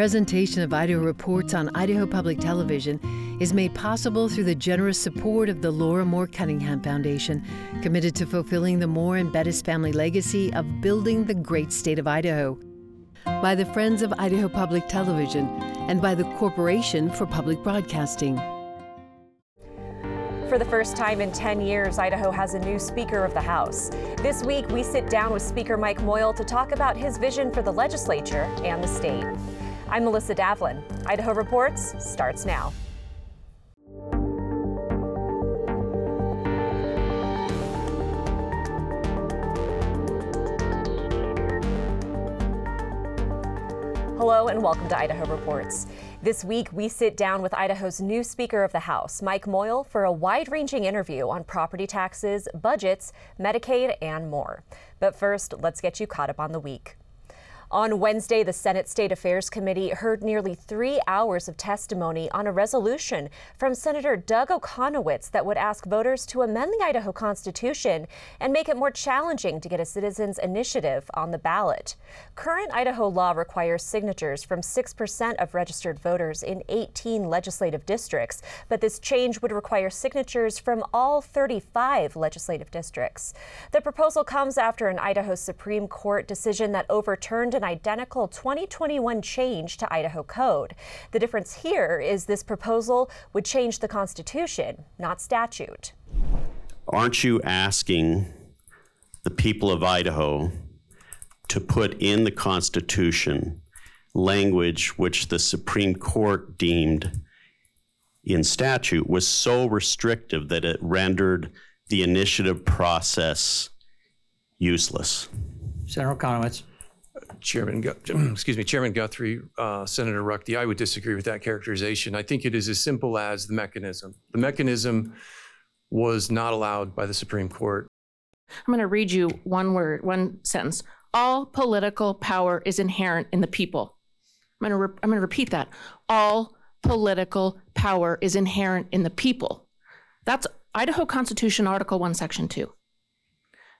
Presentation of Idaho Reports on Idaho Public Television is made possible through the generous support of the Laura Moore Cunningham Foundation, committed to fulfilling the Moore and Bettis family legacy of building the great state of Idaho. By the Friends of Idaho Public Television and by the Corporation for Public Broadcasting. For the first time in 10 years, Idaho has a new Speaker of the House. This week, we sit down with Speaker Mike Moyle to talk about his vision for the legislature and the state. I'm Melissa Davlin. Idaho Reports starts now. Hello and welcome to Idaho Reports. This week, we sit down with Idaho's new Speaker of the House, Mike Moyle, for a wide ranging interview on property taxes, budgets, Medicaid, and more. But first, let's get you caught up on the week. On Wednesday, the Senate State Affairs Committee heard nearly three hours of testimony on a resolution from Senator Doug Okuniewicz that would ask voters to amend the Idaho Constitution and make it more challenging to get a citizen's initiative on the ballot. Current Idaho law requires signatures from 6% of registered voters in 18 legislative districts, but this change would require signatures from all 35 legislative districts. The proposal comes after an Idaho Supreme Court decision that overturned an identical 2021 change to Idaho Code. The difference here is this proposal would change the Constitution, not statute. Aren't you asking the people of Idaho to put in the Constitution language which the Supreme Court deemed in statute was so restrictive that it rendered the initiative process useless? Senator Okuniewicz. Chairman, excuse me, Chairman Guthrie, uh, Senator Ruchti, I would disagree with that characterization. I think it is as simple as the mechanism. The mechanism was not allowed by the Supreme Court. I'm going to read you one word, one sentence. All political power is inherent in the people. I'm going to, re- I'm going to repeat that. All political power is inherent in the people. That's Idaho Constitution, Article 1, Section 2.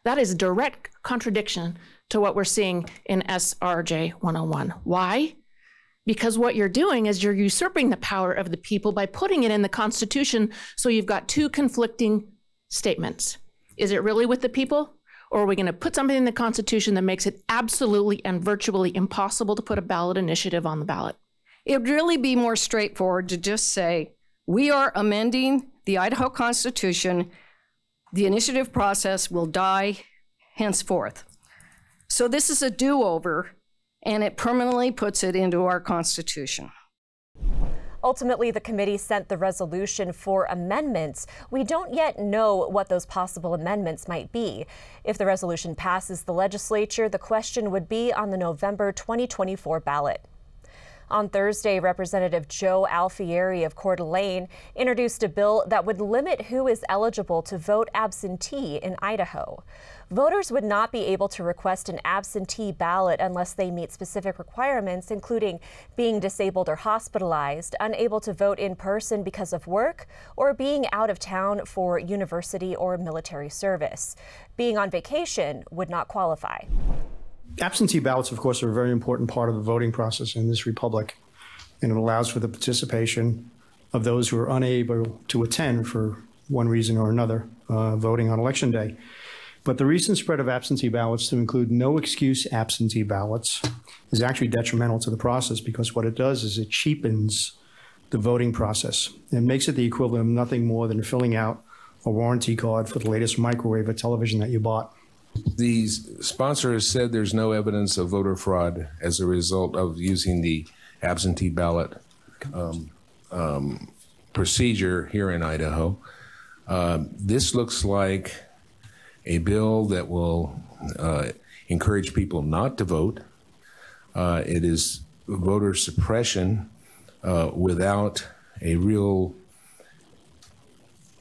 That is direct contradiction to what we're seeing in SRJ 101. Why? Because what you're doing is you're usurping the power of the people by putting it in the Constitution. So you've got two conflicting statements. Is it really with the people? Or are we going to put something in the Constitution that makes it absolutely and virtually impossible to put a ballot initiative on the ballot? It'd really be more straightforward to just say, we are amending the Idaho Constitution. The initiative process will die henceforth. So this is a do over, and it permanently puts it into our Constitution. Ultimately, the committee sent the resolution for amendments. We don't yet know what those possible amendments might be. If the resolution passes the legislature, the question would be on the November 2024 ballot. On Thursday, Representative Joe Alfieri of Coeur d'Alene introduced a bill that would limit who is eligible to vote absentee in Idaho. Voters would not be able to request an absentee ballot unless they meet specific requirements, including being disabled or hospitalized, unable to vote in person because of work, or being out of town for university or military service. Being on vacation would not qualify. Absentee ballots, of course, are a very important part of the voting process in this republic, and it allows for the participation of those who are unable to attend for one reason or another, uh, voting on election day. But the recent spread of absentee ballots to include no excuse absentee ballots is actually detrimental to the process because what it does is it cheapens the voting process. and makes it the equivalent of nothing more than filling out a warranty card for the latest microwave or television that you bought. The sponsor has said there's no evidence of voter fraud as a result of using the absentee ballot um, um, procedure here in Idaho. Uh, this looks like a bill that will uh, encourage people not to vote. Uh, it is voter suppression uh, without a real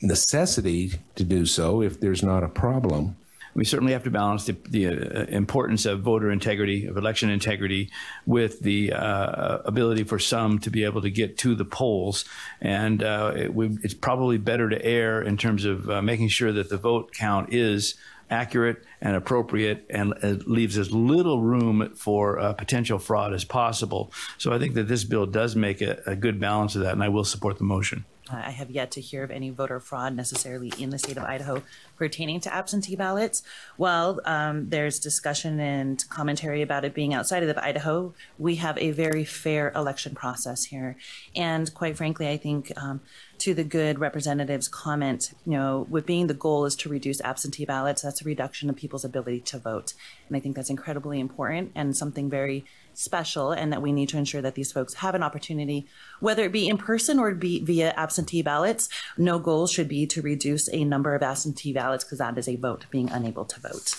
necessity to do so if there's not a problem. We certainly have to balance the, the uh, importance of voter integrity, of election integrity, with the uh, ability for some to be able to get to the polls. And uh, it, it's probably better to err in terms of uh, making sure that the vote count is accurate and appropriate and it leaves as little room for uh, potential fraud as possible. So I think that this bill does make a, a good balance of that, and I will support the motion. I have yet to hear of any voter fraud necessarily in the state of Idaho pertaining to absentee ballots. While um, there's discussion and commentary about it being outside of Idaho, we have a very fair election process here. And quite frankly, I think um, to the good representative's comment, you know, with being the goal is to reduce absentee ballots, that's a reduction of people's ability to vote. And I think that's incredibly important and something very special and that we need to ensure that these folks have an opportunity, whether it be in person or be via absentee ballots. No goal should be to reduce a number of absentee ballots because that is a vote being unable to vote.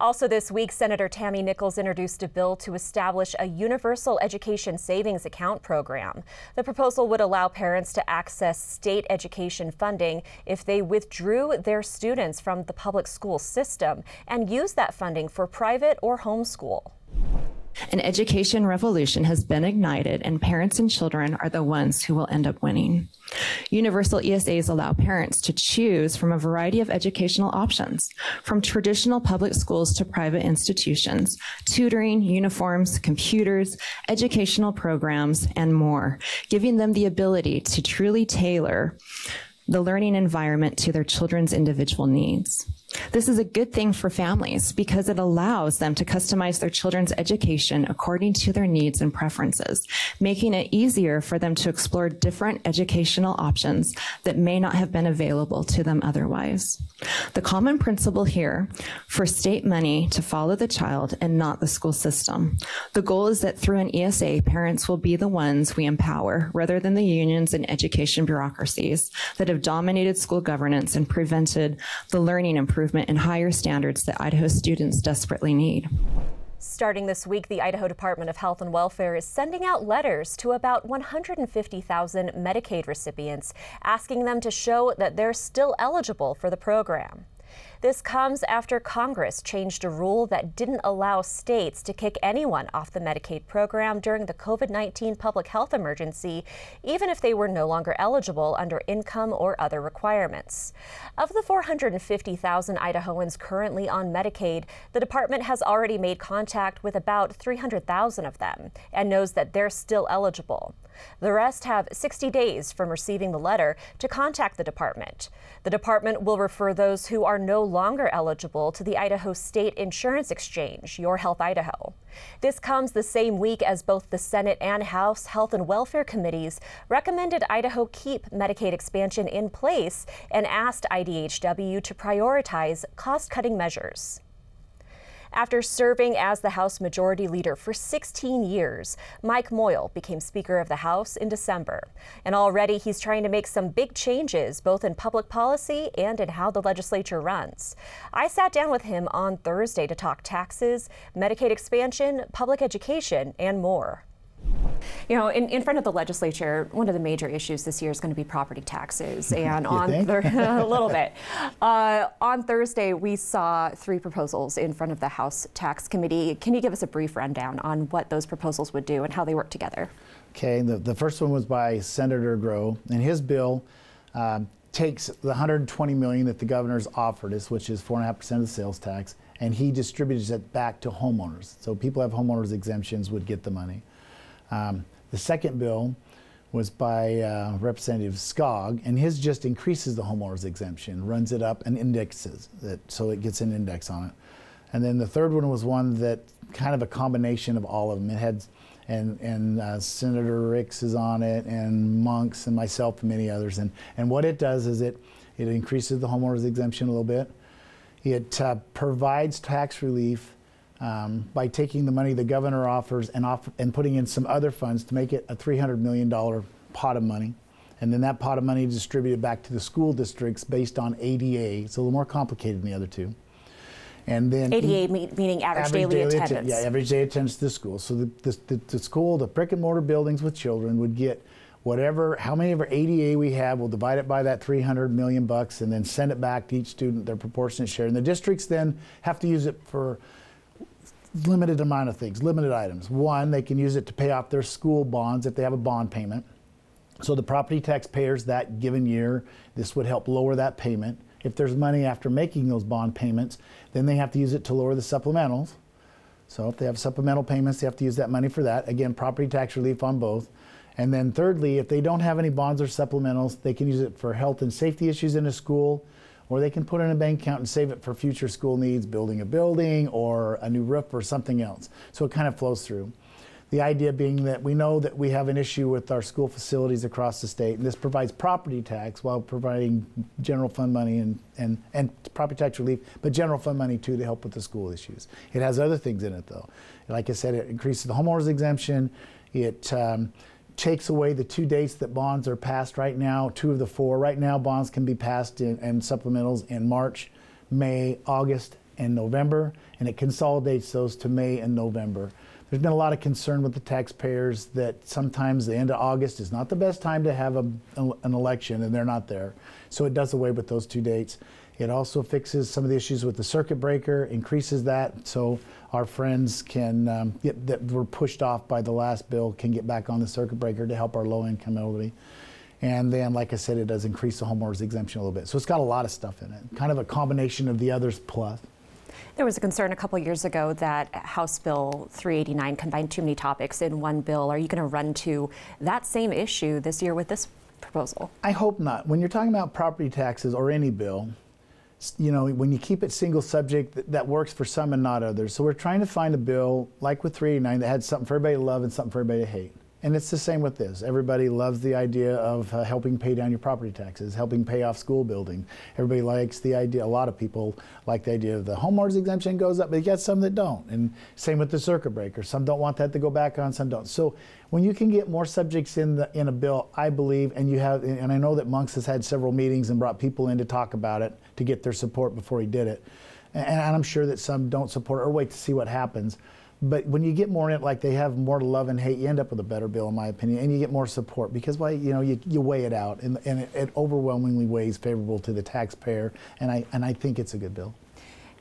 Also, this week, Senator Tammy Nichols introduced a bill to establish a universal education savings account program. The proposal would allow parents to access state education funding if they withdrew their students from the public school system and use that funding for private or homeschool. An education revolution has been ignited, and parents and children are the ones who will end up winning. Universal ESAs allow parents to choose from a variety of educational options, from traditional public schools to private institutions, tutoring, uniforms, computers, educational programs, and more, giving them the ability to truly tailor the learning environment to their children's individual needs. This is a good thing for families because it allows them to customize their children's education according to their needs and preferences, making it easier for them to explore different educational options that may not have been available to them otherwise. The common principle here for state money to follow the child and not the school system. The goal is that through an ESA, parents will be the ones we empower rather than the unions and education bureaucracies that have dominated school governance and prevented the learning improvement improvement and higher standards that Idaho students desperately need. Starting this week, the Idaho Department of Health and Welfare is sending out letters to about 150,000 Medicaid recipients, asking them to show that they're still eligible for the program. This comes after Congress changed a rule that didn't allow states to kick anyone off the Medicaid program during the COVID 19 public health emergency, even if they were no longer eligible under income or other requirements. Of the 450,000 Idahoans currently on Medicaid, the department has already made contact with about 300,000 of them and knows that they're still eligible. The rest have 60 days from receiving the letter to contact the department. The department will refer those who are no longer eligible to the Idaho State Insurance Exchange, Your Health Idaho. This comes the same week as both the Senate and House Health and Welfare Committees recommended Idaho keep Medicaid expansion in place and asked IDHW to prioritize cost cutting measures. After serving as the House Majority Leader for 16 years, Mike Moyle became Speaker of the House in December. And already he's trying to make some big changes, both in public policy and in how the legislature runs. I sat down with him on Thursday to talk taxes, Medicaid expansion, public education, and more. You know, in, in front of the legislature, one of the major issues this year is going to be property taxes. And on a little bit. Uh, on Thursday, we saw three proposals in front of the House Tax Committee. Can you give us a brief rundown on what those proposals would do and how they work together? Okay, the, the first one was by Senator Grow, and his bill um, takes the 120 million that the governor's offered us, which is four and a half percent of the sales tax, and he distributes it back to homeowners. So people have homeowners exemptions would get the money. Um, the second bill was by uh, Representative Skaug, and his just increases the homeowner's exemption, runs it up, and indexes it so it gets an index on it. And then the third one was one that kind of a combination of all of them. It had, and and uh, Senator Ricks is on it, and Monks, and myself, and many others. And and what it does is it it increases the homeowner's exemption a little bit. It uh, provides tax relief um, by taking the money the governor offers and, off, and putting in some other funds to make it a $300 million pot of money. And then that pot of money distributed back to the school districts based on ADA. It's a little more complicated than the other two. And then ADA meaning average, average daily, daily attendance. Atten- yeah, average day attendance to the school. So the, the, the, the school, the brick and mortar buildings with children would get whatever, how many of our ADA we have, we'll divide it by that 300 million bucks and then send it back to each student, their proportionate share. And the districts then have to use it for limited amount of things, limited items. One, they can use it to pay off their school bonds if they have a bond payment. So the property tax payers that given year, this would help lower that payment If there's money after making those bond payments, then they have to use it to lower the supplementals. So if they have supplemental payments, they have to use that money for that. Again, property tax relief on both. And then thirdly, if they don't have any bonds or supplementals, they can use it for health and safety issues in a school, or they can put it in a bank account and save it for future school needs, building a building or a new roof or something else. So it kind of flows through. The idea being that we know that we have an issue with our school facilities across the state, and this provides property tax while providing general fund money and, and, and property tax relief, but general fund money too to help with the school issues. It has other things in it though. Like I said, it increases the homeowners exemption. It um, takes away the two dates that bonds are passed right now, two of the four. Right now, bonds can be passed in, and supplementals in March, May, August, and November, and it consolidates those to May and November. There's been a lot of concern with the taxpayers that sometimes the end of August is not the best time to have a, an election, and they're not there. So it does away with those two dates. It also fixes some of the issues with the circuit breaker, increases that so our friends can um, get, that were pushed off by the last bill can get back on the circuit breaker to help our low income elderly. And then, like I said, it does increase the homeowners exemption a little bit. So it's got a lot of stuff in it, kind of a combination of the others plus. There was a concern a couple years ago that House Bill 389 combined too many topics in one bill. Are you going to run to that same issue this year with this proposal? I hope not. When you're talking about property taxes or any bill, you know, when you keep it single subject, that, that, works for some and not others. So we're trying to find a bill like with 389 that had something for everybody to love and something for everybody to hate. And it's the same with this. Everybody loves the idea of uh, helping pay down your property taxes, helping pay off school building. Everybody likes the idea, a lot of people like the idea of the homeowners exemption goes up, but you got some that don't. And same with the circuit breaker. Some don't want that to go back on, some don't. So when you can get more subjects in the in a bill, I believe, and you have, and I know that Monks has had several meetings and brought people in to talk about it to get their support before he did it. And, and I'm sure that some don't support it or wait to see what happens. But when you get more in it, like they have more love and hate, you end up with a better bill, in my opinion, and you get more support because, well, you know, you, you weigh it out, and, and it, it overwhelmingly weighs favorable to the taxpayer, and I and I think it's a good bill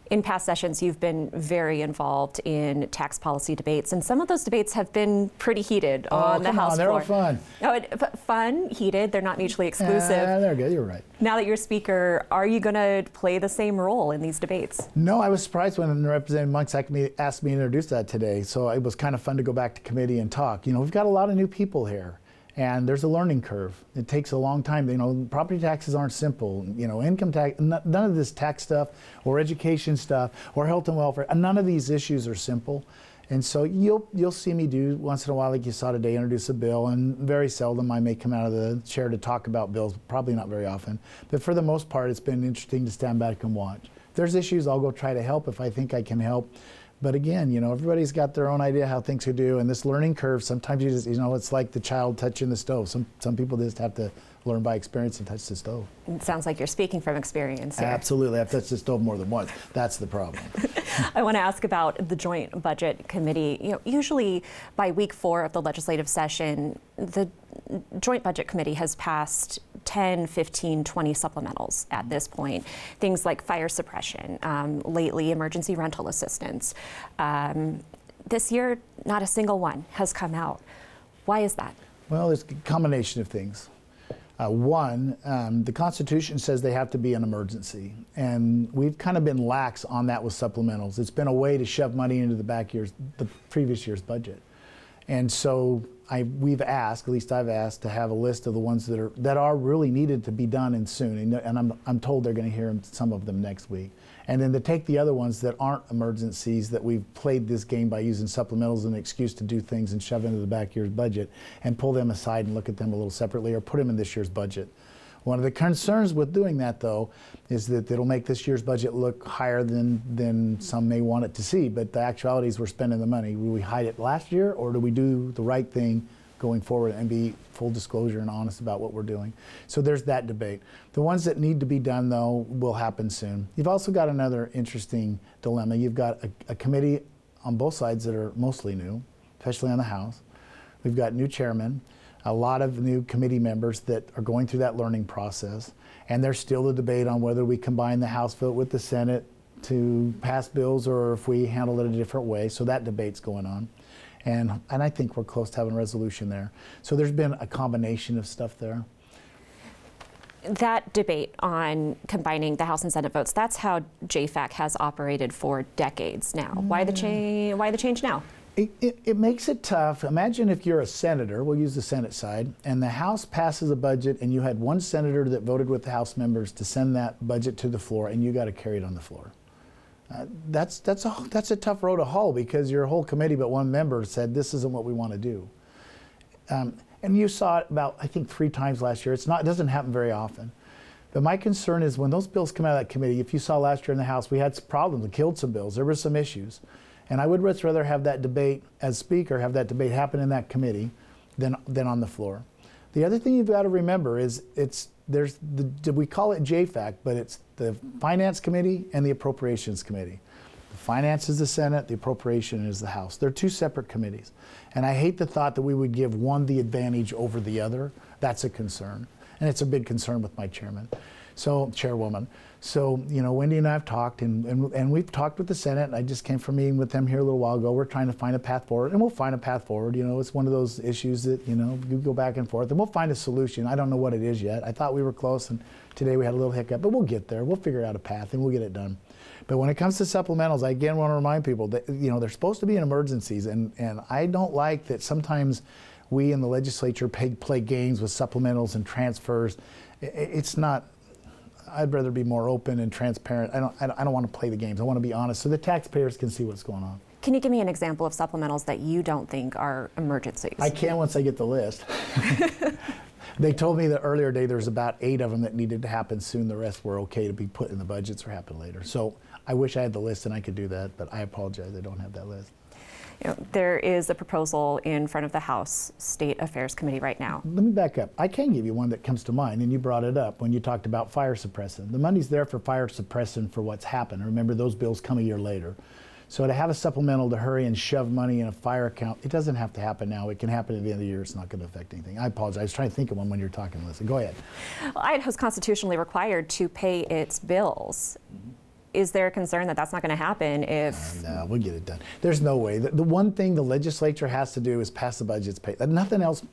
in past sessions, you've been very involved in tax policy debates, and some of those debates have been pretty heated oh, on the House on, they're floor. all fun. Oh, it, fun, heated. They're not mutually ah, exclusive. Yeah, they're good. You're right. Now that you're Speaker, are you going to play the same role in these debates? No, I was surprised when Representative Monks asked me, asked me to introduce that today. So it was kind of fun to go back to committee and talk. You know, we've got a lot of new people here and there's a learning curve. It takes a long time. You know, property taxes aren't simple. You know, income tax, none of this tax stuff or education stuff or health and welfare, none of these issues are simple. And so you'll you'll see me do once in a while, like you saw today, introduce a bill, and very seldom I may come out of the chair to talk about bills. Probably not very often, but for the most part, it's been interesting to stand back and watch. If there's issues, I'll go try to help if I think I can help. But again, you know, everybody's got their own idea how things could do, and this learning curve. Sometimes you just, you know, it's like the child touching the stove. Some some people just have to learn by experience and touch the stove. It sounds like you're speaking from experience. Here. Absolutely, I've touched the stove more than once. That's the problem. I want to ask about the Joint Budget Committee. You know, usually by week four of the legislative session, the Joint Budget Committee has passed 10, 15, 20 supplementals at this point. Things like fire suppression, um, lately emergency rental assistance. Um, this year, not a single one has come out. Why is that? Well, it's a combination of things. Uh, one, um, the Constitution says they have to be an emergency, and we've kind of been lax on that with supplementals. It's been a way to shove money into the back year's, the previous year's budget, and so I, we've asked, at least I've asked, to have a list of the ones that are that are really needed to be done and soon, and, and I'm I'm told they're going to hear some of them next week and then to take the other ones that aren't emergencies that we've played this game by using supplementals as an excuse to do things and shove into the back year's budget and pull them aside and look at them a little separately or put them in this year's budget. One of the concerns with doing that, though, is that it'll make this year's budget look higher than, than some may want it to see. But the actuality is we're spending the money. Will we hide it last year, or do we do the right thing going forward and be full disclosure and honest about what we're doing. So there's that debate. The ones that need to be done, though, will happen soon. You've also got another interesting dilemma. You've got a, a committee on both sides that are mostly new, especially on the House. We've got new chairmen, a lot of new committee members that are going through that learning process. And there's still the debate on whether we combine the House vote with the Senate to pass bills or if we handle it a different way. So that debate's going on and and I think we're close to having a resolution there. So there's been a combination of stuff there. that debate on combining the House and Senate votes, that's how JFAC has operated for decades now. Why the mm. change? Why the change now? It, it, it, makes it tough. Imagine if you're a senator, we'll use the Senate side, and the House passes a budget, and you had one senator that voted with the House members to send that budget to the floor, and you got to carry it on the floor. Uh, that's, that's, a, that's a tough road to haul because your whole committee but one member said this isn't what we want to do. Um, and you saw it about, I think, three times last year. It's not, it doesn't happen very often. But my concern is when those bills come out of that committee, if you saw last year in the House, we had problems. We killed some bills. There were some issues. And I would much rather have that debate as Speaker, have that debate happen in that committee than, than on the floor. The other thing you've got to remember is it's there's the, we call it JFAC, but it's the Finance Committee and the Appropriations Committee. The Finance is the Senate, the Appropriation is the House. They're two separate committees. And I hate the thought that we would give one the advantage over the other. That's a concern. And it's a big concern with my chairman. So, chairwoman. So, you know, Wendy and I have talked, and, and, and we've talked with the Senate. I just came from meeting with them here a little while ago. We're trying to find a path forward, and we'll find a path forward. You know, it's one of those issues that, you know, you go back and forth, and we'll find a solution. I don't know what it is yet. I thought we were close, and today we had a little hiccup, but we'll get there. We'll figure out a path, and we'll get it done. But when it comes to supplementals, I again want to remind people that, you know, they're supposed to be in emergencies, and, and I don't like that sometimes we in the legislature play, play games with supplementals and transfers. It's not I'd rather be more open and transparent. I don't, I don't, I don't want to play the games. I want to be honest so the taxpayers can see what's going on. Can you give me an example of supplementals that you don't think are emergencies? I can once I get the list. they told me the earlier day there's about eight of them that needed to happen soon. The rest were okay to be put in the budgets or happen later. So I wish I had the list and I could do that, but I apologize. I don't have that list. You know, there is a proposal in front of the House State Affairs Committee right now. Let me back up. I can give you one that comes to mind, and you brought it up when you talked about fire suppressant. The money's there for fire suppressant for what's happened. Remember, those bills come a year later. So to have a supplemental to hurry and shove money in a fire account, it doesn't have to happen now. It can happen at the end of the year. It's not going to affect anything. I apologize. I was trying to think of one when you're talking, Melissa. Go ahead. Well, Idaho's constitutionally required to pay its bills. Mm-hmm is there a concern that that's not going to happen if? Uh, no, we'll get it done. There's no way. The, the, one thing the legislature has to do is pass the budgets. Pay nothing else.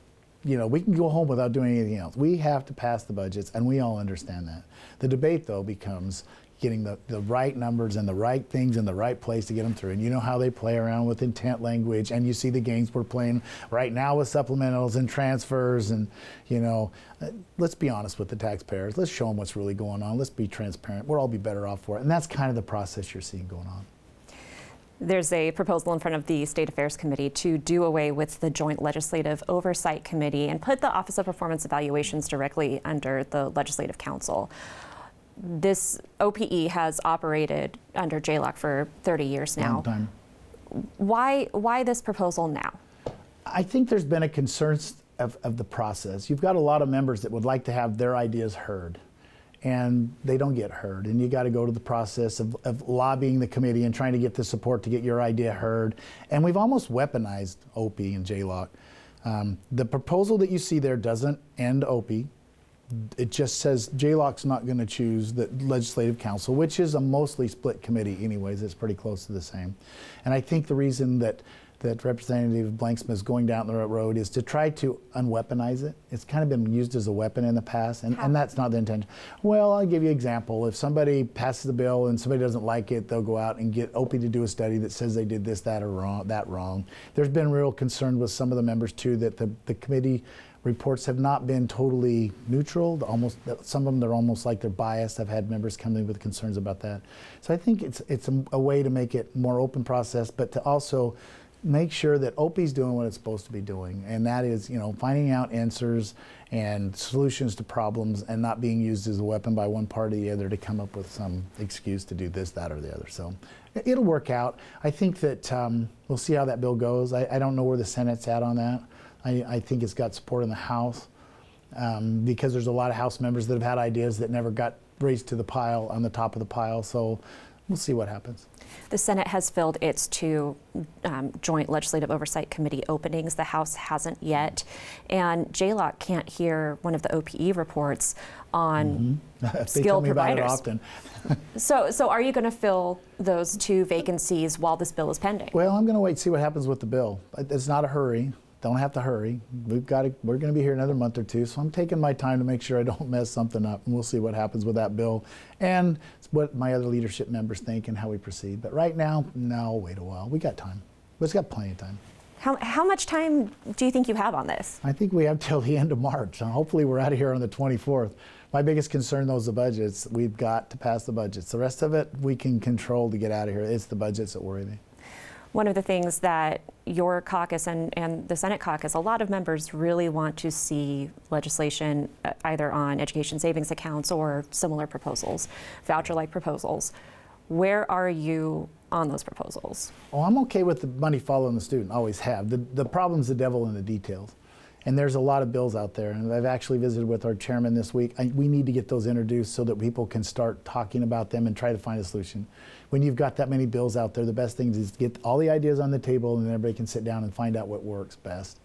You know, we can go home without doing anything else. We have to pass the budgets, and we all understand that. The debate, though, becomes getting the, the right numbers and the right things in the right place to get them through. And you know how they play around with intent language, and you see the games we're playing right now with supplementals and transfers. And, you know, uh, let's be honest with the taxpayers. Let's show them what's really going on. Let's be transparent. We'll all be better off for it. And that's kind of the process you're seeing going on. There's a proposal in front of the State Affairs Committee to do away with the Joint Legislative Oversight Committee and put the Office of Performance Evaluations directly under the Legislative Council this OPE has operated under JLOC for 30 years now. Long time. Why, why this proposal now? I think there's been a concern of, of the process. You've got a lot of members that would like to have their ideas heard, and they don't get heard. And you got to go to the process of, of lobbying the committee and trying to get the support to get your idea heard. And we've almost weaponized OP and JLOC. Um, the proposal that you see there doesn't end OP it just says JLOC's not going to choose the legislative council, which is a mostly split committee anyways. It's pretty close to the same. And I think the reason that that Representative Blanksma is going down the road is to try to unweaponize it. It's kind of been used as a weapon in the past, and, and that's not the intention. Well, I'll give you an example. If somebody passes the bill and somebody doesn't like it, they'll go out and get OP to do a study that says they did this, that, or wrong, that wrong. There's been real concern with some of the members too that the, the committee reports have not been totally neutral. Almost some of them they're almost like they're biased. I've had members come in with concerns about that. So I think it's it's a, a way to make it more open process, but to also make sure that OP's doing what it's supposed to be doing, and that is you know finding out answers and solutions to problems, and not being used as a weapon by one party or the other to come up with some excuse to do this, that, or the other. So it'll work out. I think that um, we'll see how that bill goes. I, I don't know where the Senate's at on that. I, I think it's got support in the House um, because there's a lot of House members that have had ideas that never got raised to the pile on the top of the pile. So we'll see what happens. The Senate has filled its two um, joint legislative oversight committee openings. The House hasn't yet. And JLOC can't hear one of the OPE reports on mm-hmm. skilled providers. often. so, so are you going to fill those two vacancies while this bill is pending? Well, I'm going to wait and see what happens with the bill. It's not a hurry don't have to hurry. We've got to, we're going to be here another month or two, so I'm taking my time to make sure I don't mess something up, and we'll see what happens with that bill and what my other leadership members think and how we proceed. But right now, no, wait a while. We got time. We've got plenty of time. How, how much time do you think you have on this? I think we have till the end of March, and hopefully we're out of here on the 24th. My biggest concern, though, is the budgets. We've got to pass the budgets. The rest of it, we can control to get out of here. It's the budgets that worry me. One of the things that your caucus and, and the Senate caucus, a lot of members really want to see legislation uh, either on education savings accounts or similar proposals, voucher like proposals. Where are you on those proposals? Oh, I'm okay with the money following the student, always have. The, the problem's the devil in the details. And there's a lot of bills out there. And I've actually visited with our chairman this week. I, we need to get those introduced so that people can start talking about them and try to find a solution. When you've got that many bills out there, the best thing is to get all the ideas on the table and then everybody can sit down and find out what works best.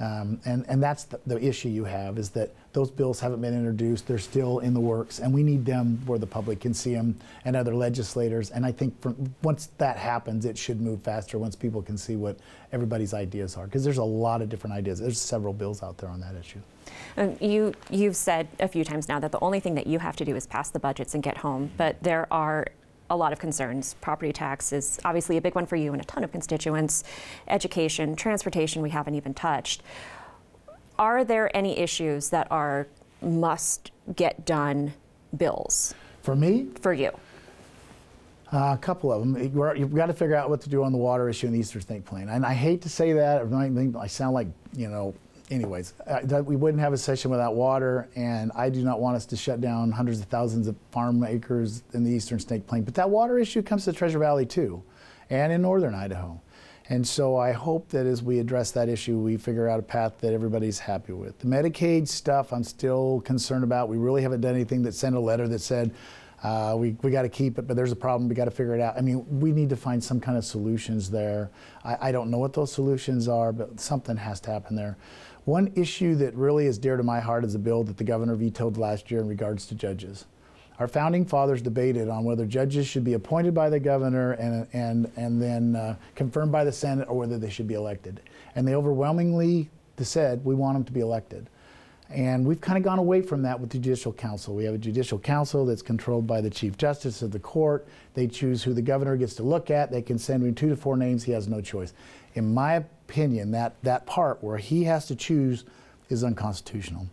Um, and, and that's the, the issue you have is that those bills haven't been introduced. They're still in the works, and we need them where the public can see them and other legislators. And I think from, once that happens, it should move faster once people can see what everybody's ideas are. Because there's a lot of different ideas. There's several bills out there on that issue. Um, you, you've said a few times now that the only thing that you have to do is pass the budgets and get home, but there are a lot of concerns. Property tax is obviously a big one for you and a ton of constituents. Education, transportation, we haven't even touched. Are there any issues that are must get done bills? For me? For you? Uh, a couple of them. You've got to figure out what to do on the water issue in the Eastern Snake Plain. And I hate to say that. I sound like, you know, anyways, uh, we wouldn't have a session without water, and I do not want us to shut down hundreds of thousands of farm acres in the eastern Snake Plain. But that water issue comes to Treasure Valley too, and in northern Idaho. And so I hope that as we address that issue, we figure out a path that everybody's happy with. The Medicaid stuff, I'm still concerned about. We really haven't done anything that sent a letter that said, uh, we, we got to keep it, but there's a problem. We got to figure it out. I mean, we need to find some kind of solutions there. I, I don't know what those solutions are, but something has to happen there. One issue that really is dear to my heart is a bill that the governor vetoed last year in regards to judges. Our founding fathers debated on whether judges should be appointed by the governor and, and, and then uh, confirmed by the Senate or whether they should be elected. And they overwhelmingly said, we want them to be elected. And we've kind of gone away from that with the Judicial Council. We have a Judicial Council that's controlled by the Chief Justice of the court. They choose who the governor gets to look at. They can send him two to four names. He has no choice. In my opinion, that, that part where he has to choose is unconstitutional.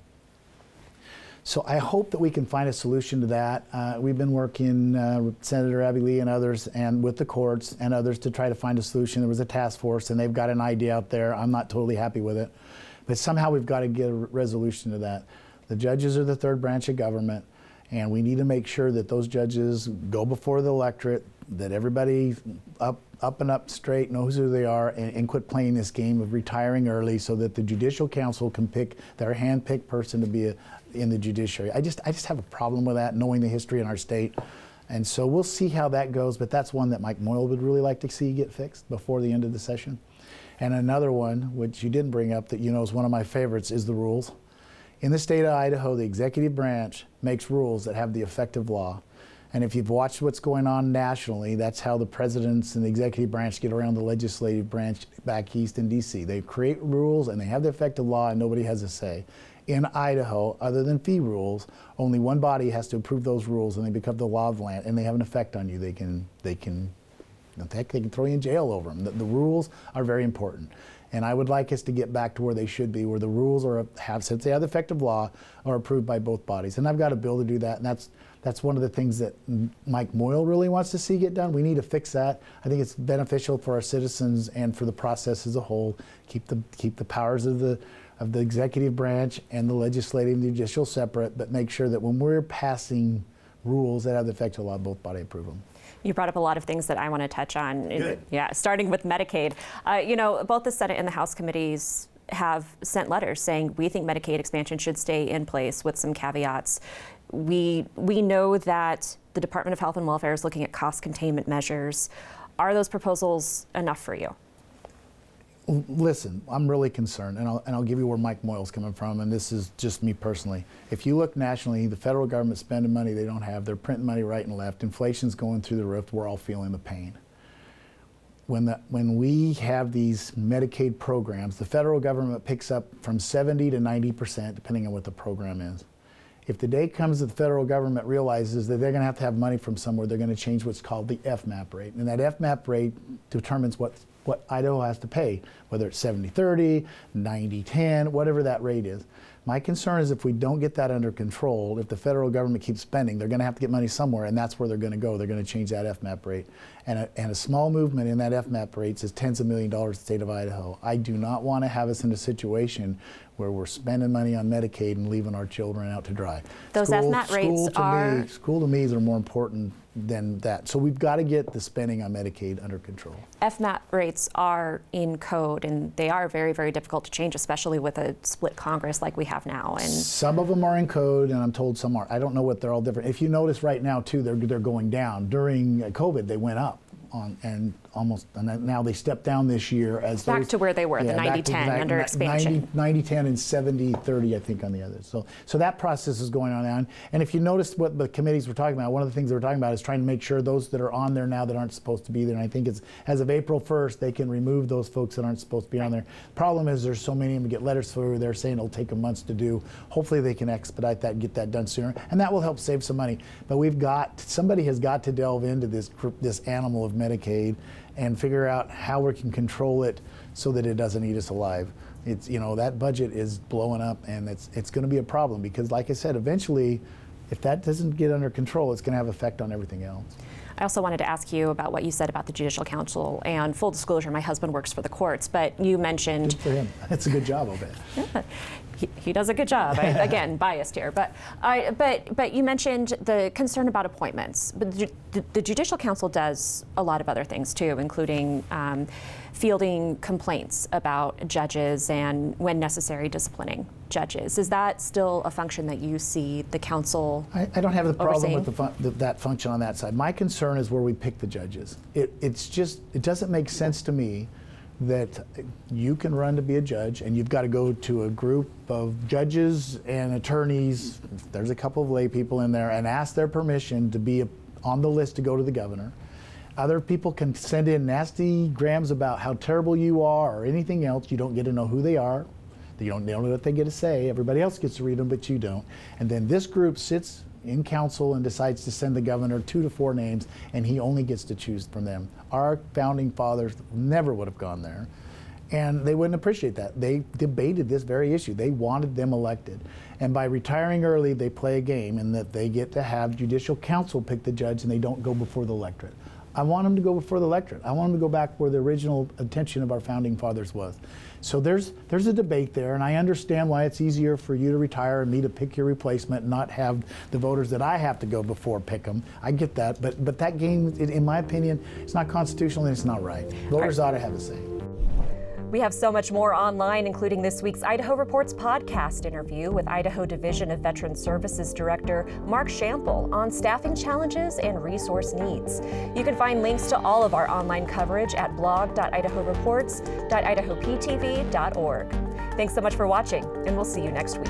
So I hope that we can find a solution to that. Uh, we've been working, uh, with Senator Abby Lee and others, and with the courts and others to try to find a solution. There was a task force, and they've got an idea out there. I'm not totally happy with it, but somehow we've got to get a resolution to that. The judges are the third branch of government, and we need to make sure that those judges go before the electorate, that everybody up up and up straight knows who they are and, and, quit playing this game of retiring early so that the judicial council can pick their hand-picked person to be a, in the judiciary. I just I just have a problem with that knowing the history in our state. And so we'll see how that goes, but that's one that Mike Moyle would really like to see get fixed before the end of the session. And another one, which you didn't bring up that you know is one of my favorites, is the rules. In the state of Idaho, the executive branch makes rules that have the effect of law. And if you've watched what's going on nationally, that's how the presidents and the executive branch get around the legislative branch back east in D.C. They create rules and they have the effect of law, and nobody has a say. In Idaho, other than fee rules, only one body has to approve those rules, and they become the law of the land, and they have an effect on you. They can, they can, heck, they can throw you in jail over them. The, the rules are very important. And I would like us to get back to where they should be, where the rules are have, since they have the effect of law, are approved by both bodies. And I've got a bill to do that, and that's that's one of the things that Mike Moyle really wants to see get done. We need to fix that. I think it's beneficial for our citizens and for the process as a whole. Keep the keep the powers of the of the executive branch and the legislative and judicial separate, but make sure that when we're passing rules that have the effect of law, both body approve them. You brought up a lot of things that I want to touch on. Good. Yeah, starting with Medicaid. Uh, you know, both the Senate and the House committees have sent letters saying we think Medicaid expansion should stay in place with some caveats we we know that the Department of Health and Welfare is looking at cost containment measures. Are those proposals enough for you? Listen, I'm really concerned, and I'll, and I'll give you where Mike Moyle's coming from, and this is just me personally. If you look nationally, the federal government's spending money they don't have. They're printing money right and left. Inflation's going through the roof. We're all feeling the pain. when the, when we have these Medicaid programs, the federal government picks up from 70 to 90 percent, depending on what the program is. If the day comes that the federal government realizes that they're going to have to have money from somewhere, they're going to change what's called the FMAP rate, and that FMAP rate determines what what Idaho has to pay, whether it's 70-30, 90-10, whatever that rate is. My concern is if we don't get that under control, if the federal government keeps spending, they're going to have to get money somewhere, and that's where they're going to go. They're going to change that FMAP rate. And a, and a small movement in that FMAP rate is tens of million dollars the state of Idaho. I do not want to have us in a situation where we're spending money on Medicaid and leaving our children out to dry. Those school, FMAP rates school to are- Me, school to me are more important than that. So we've got to get the spending on Medicaid under control. FMAP rates are in code and they are very, very difficult to change, especially with a split Congress like we have now. And Some of them are in code, and I'm told some are. I don't know what they're all different. If you notice right now too, they're they're going down. During COVID, they went up on and almost and now they stepped down this year as Back those- to where they were, the Yeah, to 90-10 back- under ni- expansion. 90, 10 and 70 30 I think on the others. So so that process is going on now. And if you noticed what the committees were talking about, one of the things they were talking about is trying to make sure those that are on there now that aren't supposed to be there. And I think it's as of April 1st they can remove those folks that aren't supposed to be on there. Problem is there's so many of them get letters through. They're saying it'll take them months to do. Hopefully they can expedite that and get that done sooner, and that will help save some money. But we've got somebody has got to delve into this this animal of Medicaid and figure out how we can control it so that it doesn't eat us alive. It's you know that budget is blowing up, and it's it's going to be a problem because, like I said, eventually, if that doesn't get under control, it's going to have effect on everything else. I also wanted to ask you about what you said about the Judicial Council. And full disclosure, my husband works for the courts, but you mentioned Good For him, that's a good job, I'll bet. he, he does a good job. I, again, biased here, but I, but but you mentioned the concern about appointments. But the, the, the Judicial Council does a lot of other things too, including um, fielding complaints about judges and, when necessary, disciplining judges. Is that still a function that you see the council? I, I don't have the problem overseeing? with the fun, the, that function on that side. My concern is where we pick the judges. It, it's just, it doesn't make sense to me that you can run to be a judge and you've got to go to a group of judges and attorneys, there's a couple of lay people in there, and ask their permission to be on the list to go to the governor. Other people can send in nasty grams about how terrible you are or anything else. You don't get to know who they are. You don't know what they get to say. Everybody else gets to read them, but you don't. And then this group sits in council and decides to send the governor two to four names, and he only gets to choose from them. Our founding fathers never would have gone there, and they wouldn't appreciate that. They debated this very issue. They wanted them elected. And by retiring early, they play a game in that they get to have judicial council pick the judge and they don't go before the electorate. I want them to go before the electorate. I want them to go back where the original intention of our founding fathers was. So there's there's a debate there, and I understand why it's easier for you to retire and me to pick your replacement, and not have the voters that I have to go before pick them. I get that, but but that game, in in my opinion, it's not constitutional and it's not right. Voters ought to have a say. We have so much more online, including this week's Idaho Reports podcast interview with Idaho Division of Veteran Services Director Mark Tschampl on staffing challenges and resource needs. You can find links to all of our online coverage at blog.idahoreports.idahoptv.org. Thanks so much for watching, and we'll see you next week.